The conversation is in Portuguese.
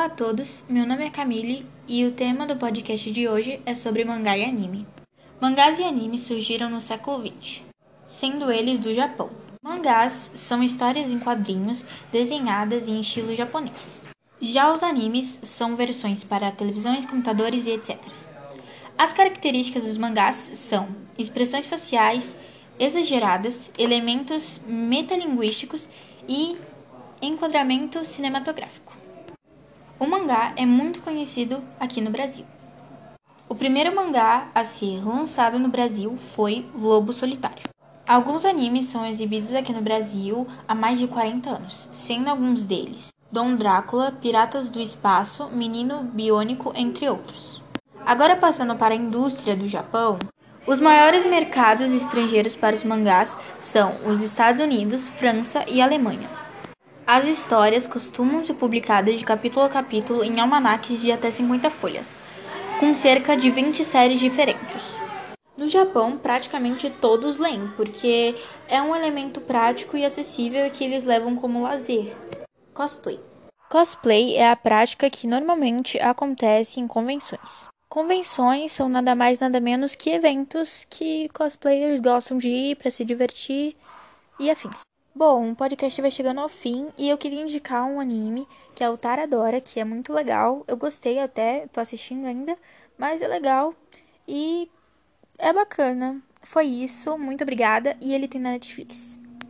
Olá a todos, meu nome é Camille e o tema do podcast de hoje é sobre mangá e anime. Mangás e animes surgiram no século XX, sendo eles do Japão. Mangás são histórias em quadrinhos desenhadas em estilo japonês. Já os animes são versões para televisões, computadores e etc. As características dos mangás são expressões faciais exageradas, elementos metalinguísticos e enquadramento cinematográfico. O mangá é muito conhecido aqui no Brasil. O primeiro mangá a ser lançado no Brasil foi Lobo Solitário. Alguns animes são exibidos aqui no Brasil há mais de 40 anos, sendo alguns deles Dom Drácula, Piratas do Espaço, Menino Biônico, entre outros. Agora passando para a indústria do Japão, os maiores mercados estrangeiros para os mangás são os Estados Unidos, França e Alemanha. As histórias costumam ser publicadas de capítulo a capítulo em almanaques de até 50 folhas, com cerca de 20 séries diferentes. No Japão, praticamente todos leem, porque é um elemento prático e acessível que eles levam como lazer. Cosplay. Cosplay é a prática que normalmente acontece em convenções. Convenções são nada mais nada menos que eventos que cosplayers gostam de ir para se divertir e afins. Bom, o podcast vai chegando ao fim e eu queria indicar um anime que é o Taradora, que é muito legal. Eu gostei até, tô assistindo ainda, mas é legal e é bacana. Foi isso, muito obrigada e ele tem na Netflix.